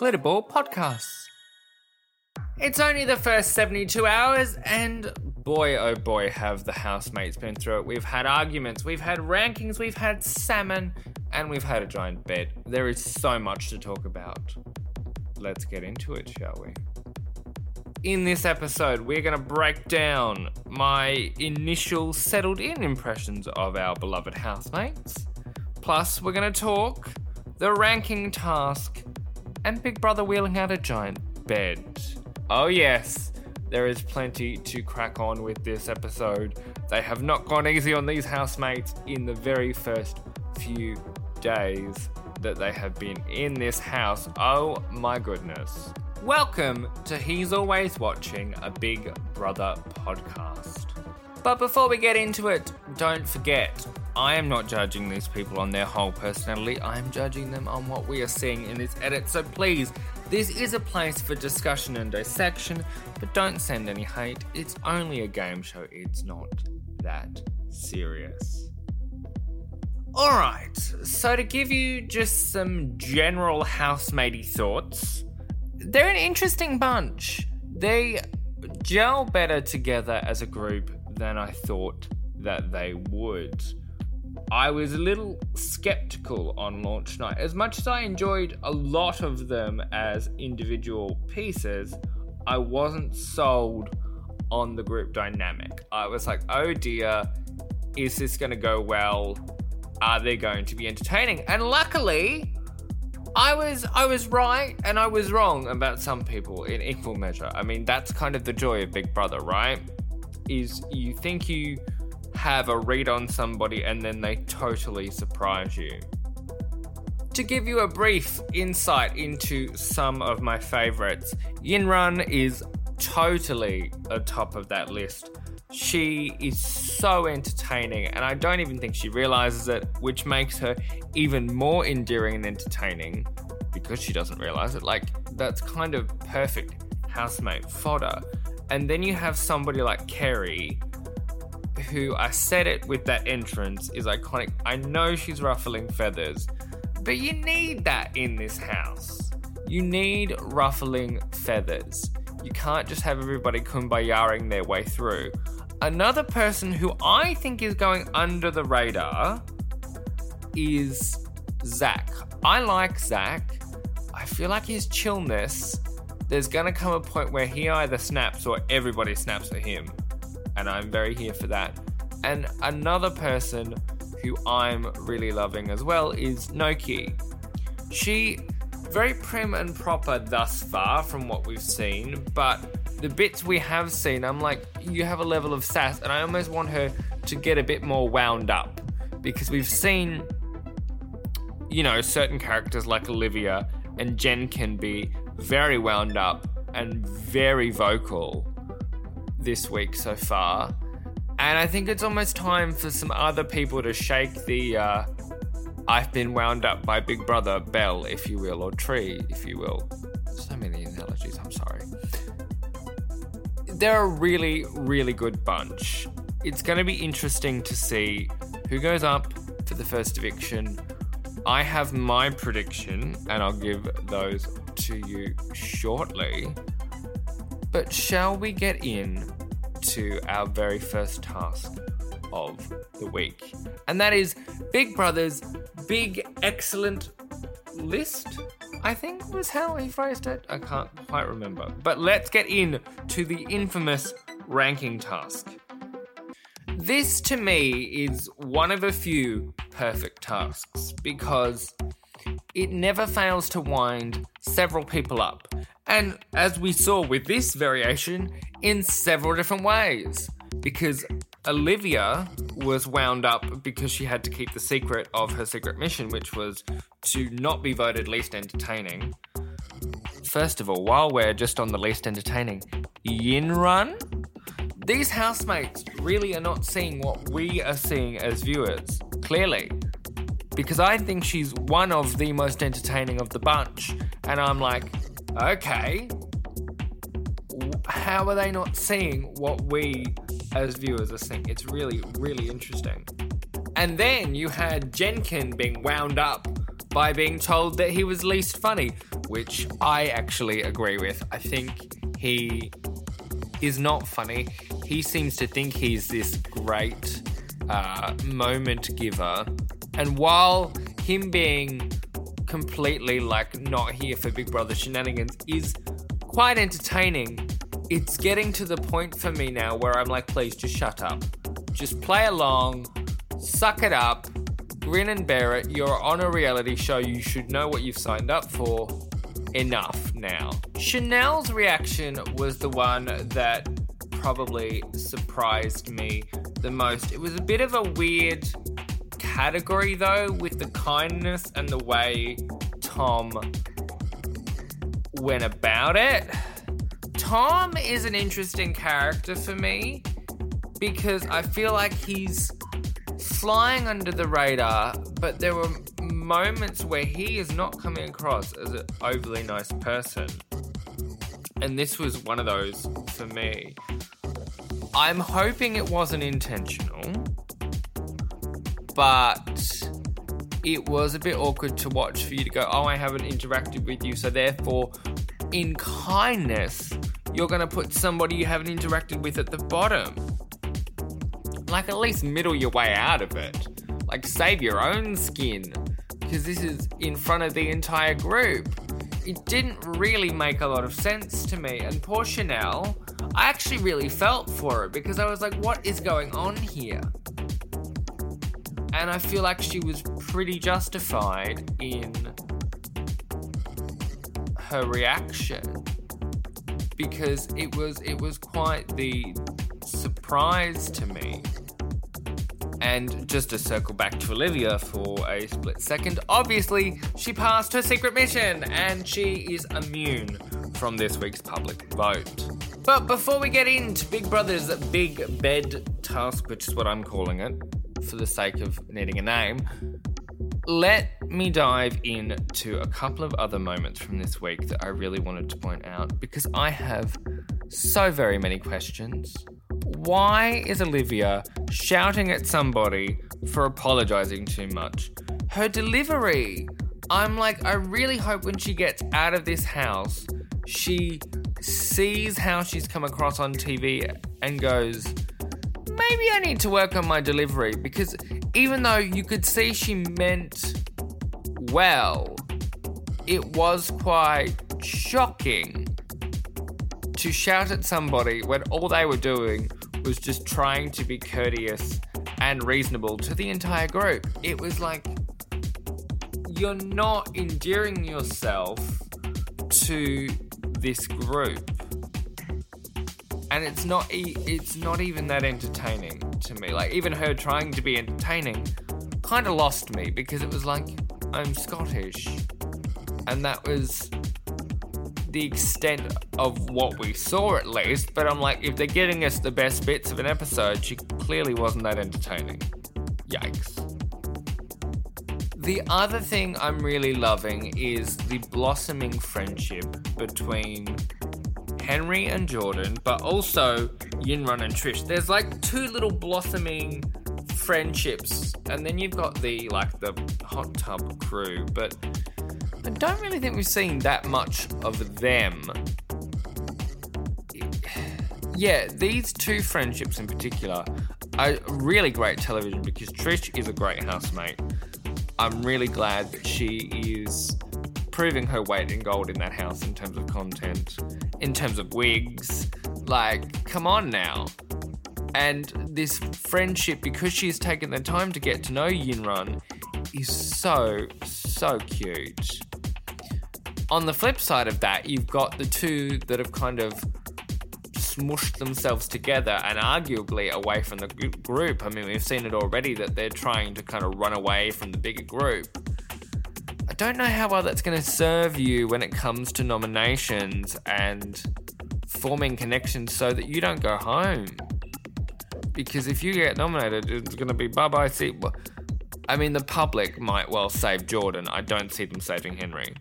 Glitterball Podcasts. It's only the first 72 hours, and boy oh boy, have the housemates been through it. We've had arguments, we've had rankings, we've had salmon, and we've had a giant bed. There is so much to talk about. Let's get into it, shall we? In this episode, we're going to break down my initial settled in impressions of our beloved housemates. Plus, we're going to talk the ranking task and Big Brother wheeling out a giant bed. Oh, yes, there is plenty to crack on with this episode. They have not gone easy on these housemates in the very first few days that they have been in this house. Oh my goodness. Welcome to He's Always Watching, a Big Brother podcast. But before we get into it, don't forget, I am not judging these people on their whole personality, I am judging them on what we are seeing in this edit. So please, this is a place for discussion and dissection, but don't send any hate. It's only a game show, it's not that serious. Alright, so to give you just some general housematey thoughts, they're an interesting bunch. They gel better together as a group than I thought that they would. I was a little skeptical on launch night. As much as I enjoyed a lot of them as individual pieces, I wasn't sold on the group dynamic. I was like, oh dear, is this going to go well? Are they going to be entertaining? And luckily, I was I was right and I was wrong about some people in equal measure. I mean, that's kind of the joy of Big Brother, right? Is you think you have a read on somebody and then they totally surprise you. To give you a brief insight into some of my favorites, Yinrun is totally atop of that list. She is so entertaining, and I don't even think she realizes it, which makes her even more endearing and entertaining because she doesn't realize it. Like, that's kind of perfect housemate fodder. And then you have somebody like Kerry, who I said it with that entrance is iconic. I know she's ruffling feathers, but you need that in this house. You need ruffling feathers. You can't just have everybody kumbayaring their way through. Another person who I think is going under the radar is Zach. I like Zach. I feel like his chillness, there's gonna come a point where he either snaps or everybody snaps for him. And I'm very here for that. And another person who I'm really loving as well is Noki. She very prim and proper thus far from what we've seen, but the bits we have seen, I'm like, you have a level of sass, and I almost want her to get a bit more wound up because we've seen, you know, certain characters like Olivia and Jen can be very wound up and very vocal this week so far. And I think it's almost time for some other people to shake the uh, I've been wound up by Big Brother bell, if you will, or tree, if you will. So many analogies, I'm sorry they're a really, really good bunch. It's going to be interesting to see who goes up for the first eviction. I have my prediction, and I'll give those to you shortly. But shall we get in to our very first task of the week? And that is Big Brother's big, excellent list I think was how he phrased it. I can't quite remember. But let's get in to the infamous ranking task. This to me is one of a few perfect tasks because it never fails to wind several people up. And as we saw with this variation, in several different ways. Because Olivia was wound up because she had to keep the secret of her secret mission, which was to not be voted least entertaining. First of all, while we're just on the least entertaining, Yinrun? These housemates really are not seeing what we are seeing as viewers, clearly. Because I think she's one of the most entertaining of the bunch. And I'm like, okay, how are they not seeing what we as viewers are seeing? It's really, really interesting. And then you had Jenkin being wound up by being told that he was least funny. which I actually agree with. I think he is not funny. He seems to think he's this great uh, moment giver. And while him being completely like not here for Big Brother shenanigans is quite entertaining, it's getting to the point for me now where I'm like, please just shut up. Just play along, suck it up, grin and bear it. You're on a reality show. You should know what you've signed up for. Enough now. Chanel's reaction was the one that probably surprised me the most. It was a bit of a weird category though, with the kindness and the way Tom went about it. Tom is an interesting character for me because I feel like he's flying under the radar, but there were moments where he is not coming across as an overly nice person. And this was one of those for me. I'm hoping it wasn't intentional, but it was a bit awkward to watch for you to go, Oh, I haven't interacted with you, so therefore, in kindness, you're going to put somebody you haven't interacted with at the bottom. Like, at least middle your way out of it. Like, save your own skin. Because this is in front of the entire group. It didn't really make a lot of sense to me. And poor Chanel, I actually really felt for it because I was like, what is going on here? And I feel like she was pretty justified in her reaction because it was it was quite the surprise to me. And just to circle back to Olivia for a split second, obviously she passed her secret mission and she is immune from this week's public vote. But before we get into Big Brother's Big Bed Task, which is what I'm calling it for the sake of needing a name, let me dive into a couple of other moments from this week that I really wanted to point out because I have so very many questions. Why is Olivia shouting at somebody for apologizing too much? Her delivery. I'm like, I really hope when she gets out of this house, she sees how she's come across on TV and goes, maybe I need to work on my delivery because even though you could see she meant well, it was quite shocking to shout at somebody when all they were doing was just trying to be courteous and reasonable to the entire group. It was like you're not endearing yourself to this group. And it's not e- it's not even that entertaining to me. Like even her trying to be entertaining kind of lost me because it was like I'm Scottish. And that was the extent of what we saw at least, but I'm like, if they're getting us the best bits of an episode, she clearly wasn't that entertaining. Yikes. The other thing I'm really loving is the blossoming friendship between Henry and Jordan, but also Yinrun and Trish. There's like two little blossoming friendships, and then you've got the like the hot tub crew, but I don't really think we've seen that much of them. Yeah, these two friendships in particular are really great television because Trish is a great housemate. I'm really glad that she is proving her weight in gold in that house in terms of content, in terms of wigs. Like, come on now. And this friendship, because she's taken the time to get to know Yinrun, is so, so cute. On the flip side of that, you've got the two that have kind of smushed themselves together and arguably away from the group. I mean, we've seen it already that they're trying to kind of run away from the bigger group. Don't know how well that's going to serve you when it comes to nominations and forming connections so that you don't go home. Because if you get nominated, it's going to be bye bye. See, I mean, the public might well save Jordan. I don't see them saving Henry.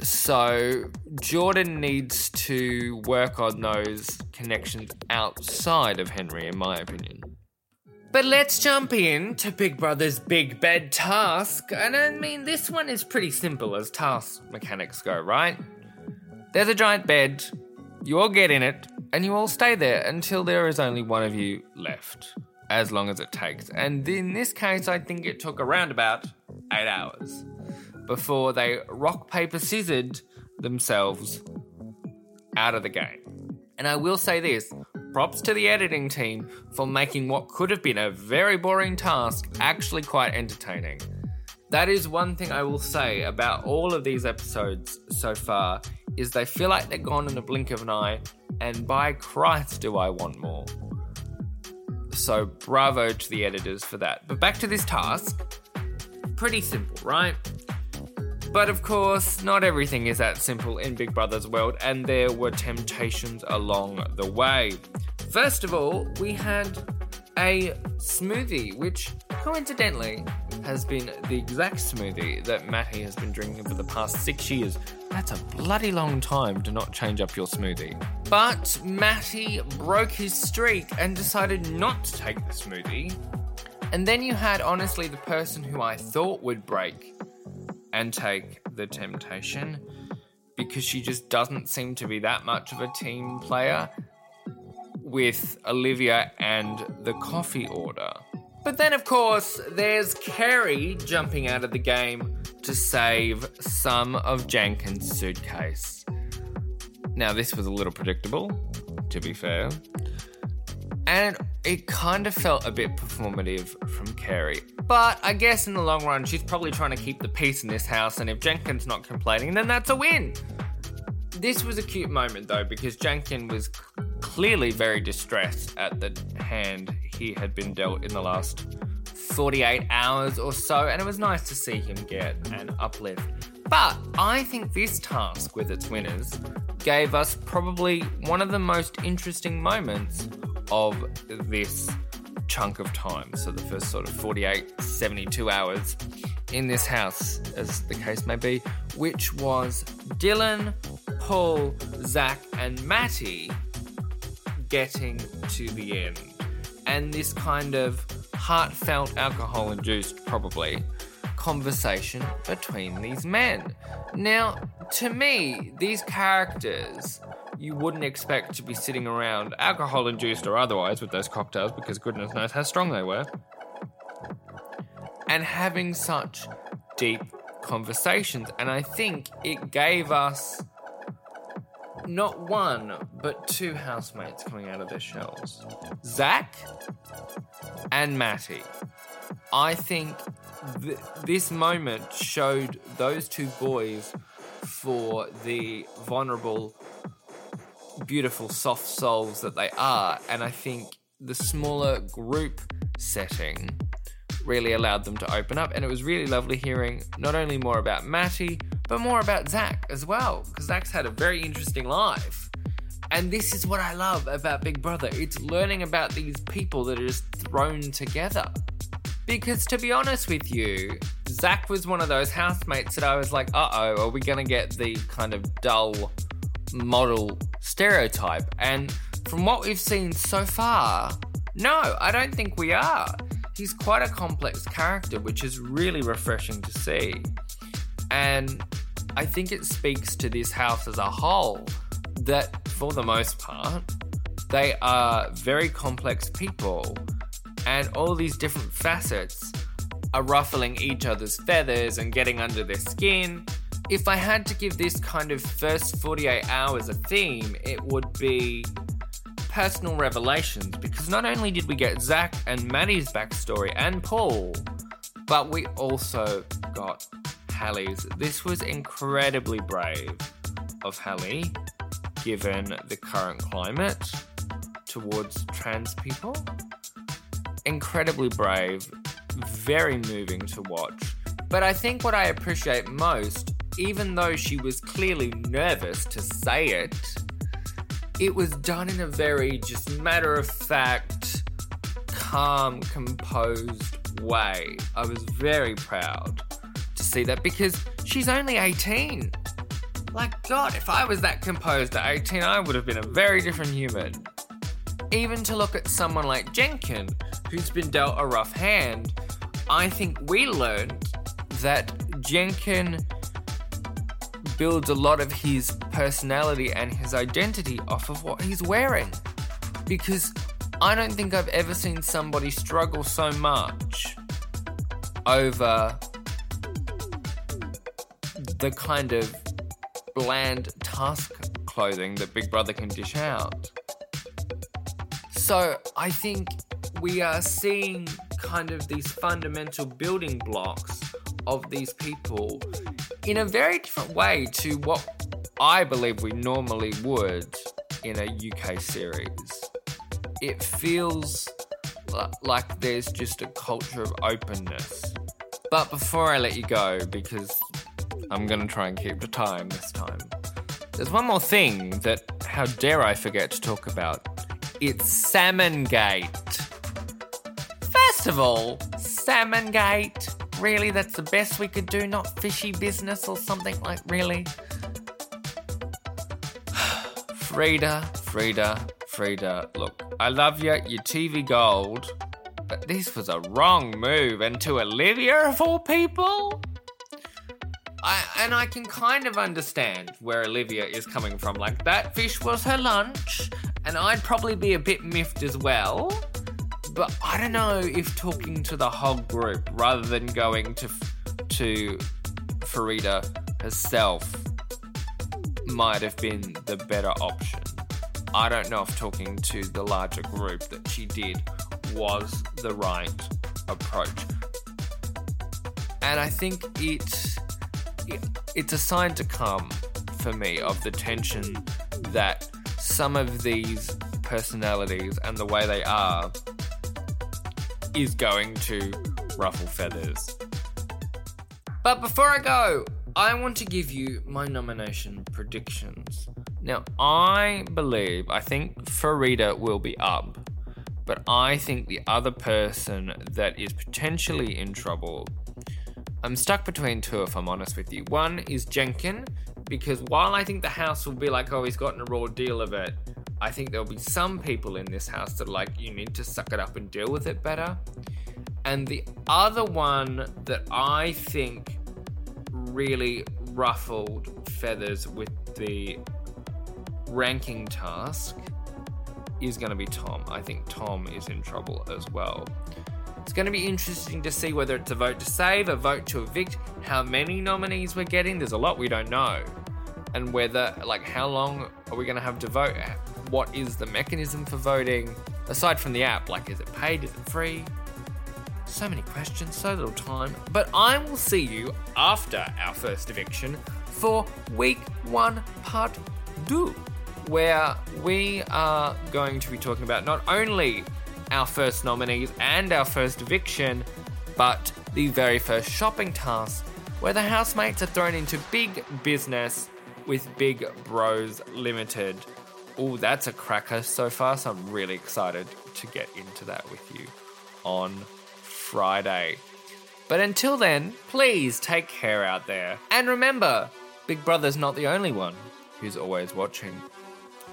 So Jordan needs to work on those connections outside of Henry, in my opinion. But let's jump in to Big Brother's Big Bed task. And I mean, this one is pretty simple as task mechanics go, right? There's a giant bed, you all get in it, and you all stay there until there is only one of you left, as long as it takes. And in this case, I think it took around about eight hours before they rock, paper, scissored themselves out of the game. And I will say this props to the editing team for making what could have been a very boring task actually quite entertaining. That is one thing I will say about all of these episodes so far is they feel like they're gone in a blink of an eye and by Christ do I want more. So bravo to the editors for that. But back to this task. Pretty simple, right? But of course, not everything is that simple in Big Brother's world, and there were temptations along the way. First of all, we had a smoothie, which coincidentally has been the exact smoothie that Matty has been drinking for the past six years. That's a bloody long time to not change up your smoothie. But Matty broke his streak and decided not to take the smoothie. And then you had, honestly, the person who I thought would break and take the temptation because she just doesn't seem to be that much of a team player with Olivia and the coffee order. But then, of course, there's Kerry jumping out of the game to save some of Jenkin's suitcase. Now, this was a little predictable, to be fair. And it kind of felt a bit performative from Kerry. But I guess in the long run, she's probably trying to keep the peace in this house, and if Jenkin's not complaining, then that's a win. This was a cute moment though, because Jenkins was clearly very distressed at the hand he had been dealt in the last 48 hours or so, and it was nice to see him get an uplift. But I think this task with its winners gave us probably one of the most interesting moments of this chunk of time. So the first sort of 48, 72 hours in this house, as the case may be, which was Dylan, Paul, Zach, and Matty getting to the end. And this kind of heartfelt, alcohol induced, probably, conversation between these men. Now, to me, these characters you wouldn't expect to be sitting around, alcohol induced or otherwise, with those cocktails because goodness knows how strong they were, and having such deep conversations. And I think it gave us not one, but two housemates coming out of their shells Zach and Matty. I think th- this moment showed those two boys for the vulnerable, beautiful, soft souls that they are. And I think the smaller group setting really allowed them to open up. And it was really lovely hearing not only more about Matty, but more about Zach as well, because Zach's had a very interesting life. And this is what I love about Big Brother it's learning about these people that are just thrown together. Because to be honest with you, Zach was one of those housemates that I was like, uh oh, are we going to get the kind of dull model stereotype? And from what we've seen so far, no, I don't think we are. He's quite a complex character, which is really refreshing to see. And I think it speaks to this house as a whole that, for the most part, they are very complex people, and all these different facets are ruffling each other's feathers and getting under their skin. If I had to give this kind of first 48 hours a theme, it would be personal revelations because not only did we get Zach and Matty's backstory and Paul, but we also got This was incredibly brave of Hallie, given the current climate towards trans people. Incredibly brave, very moving to watch. But I think what I appreciate most, even though she was clearly nervous to say it, it was done in a very just matter of fact, calm, composed way. I was very proud see that because she's only 18. Like, God, if I was that composed at 18, I would have been a very different human. even to look at someone like Jenkin, who's been dealt a rough hand, I think we learned that Jenkin builds a lot of his personality and his identity off of what he's wearing. Because I don't think I've ever seen somebody struggle so much over the kind of bland task clothing that Big Brother can dish out. So I think we are seeing kind of these fundamental building blocks of these people in a very different way to what I believe we normally would in a UK series. It feels like there's just a culture of openness. But before I let you go, because I'm to try and keep the time this time, there's one more thing that, how dare I forget to talk about? It's Salmon Gate. First of all, Salmon Gate. Really, that's the best we could do, not fishy business or something like really. Frida, Frida, Frida. Look, I love you, you're TV gold, but this was a wrong move. And to Olivia, of all people? I, and I can kind of understand where Olivia is coming from. Like, that fish was her lunch, and I'd probably be a bit miffed as well. But I don't know if talking to the whole group rather than going to to Farida herself might have been the better option. I don't know if talking to the larger group that she did was the right approach. And I think it, it's a sign to come for me of the tension that some of these personalities and the way they are is going to ruffle feathers. But before I go, I want to give you my nomination predictions. Now, I believe, I think Farida will be up, but I think the other person that is potentially in trouble, I'm stuck between two if I'm honest with you. One is Jenkin, because while I think the house will be like, oh, he's gotten a raw deal of it, I think there'll be some people in this house that like, you need to suck it up and deal with it better. And the other one that I think really ruffled feathers with the ranking task is going to be Tom. I think Tom is in trouble as well. It's going to be interesting to see whether it's a vote to save, a vote to evict, how many nominees we're getting. There's a lot we don't know. And whether, like, how long are we going to have to vote? what is the mechanism for voting? Aside from the app, like is it paid? Is it free? So many questions, so little time. But I will see you after our first eviction for week one, part two, where we are going to be talking about not only our first nominees and our first eviction, but the very first shopping task, where the housemates are thrown into big business with Big Bros Limited. Oh, that's a cracker so far. So I'm really excited to get into that with you on Friday. But until then, please take care out there. And remember, Big Brother's not the only one who's always watching.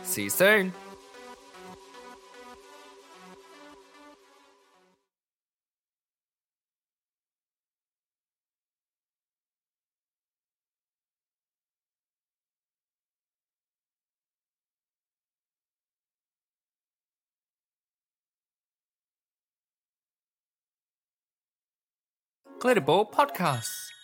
See you soon. Glitterball Podcasts.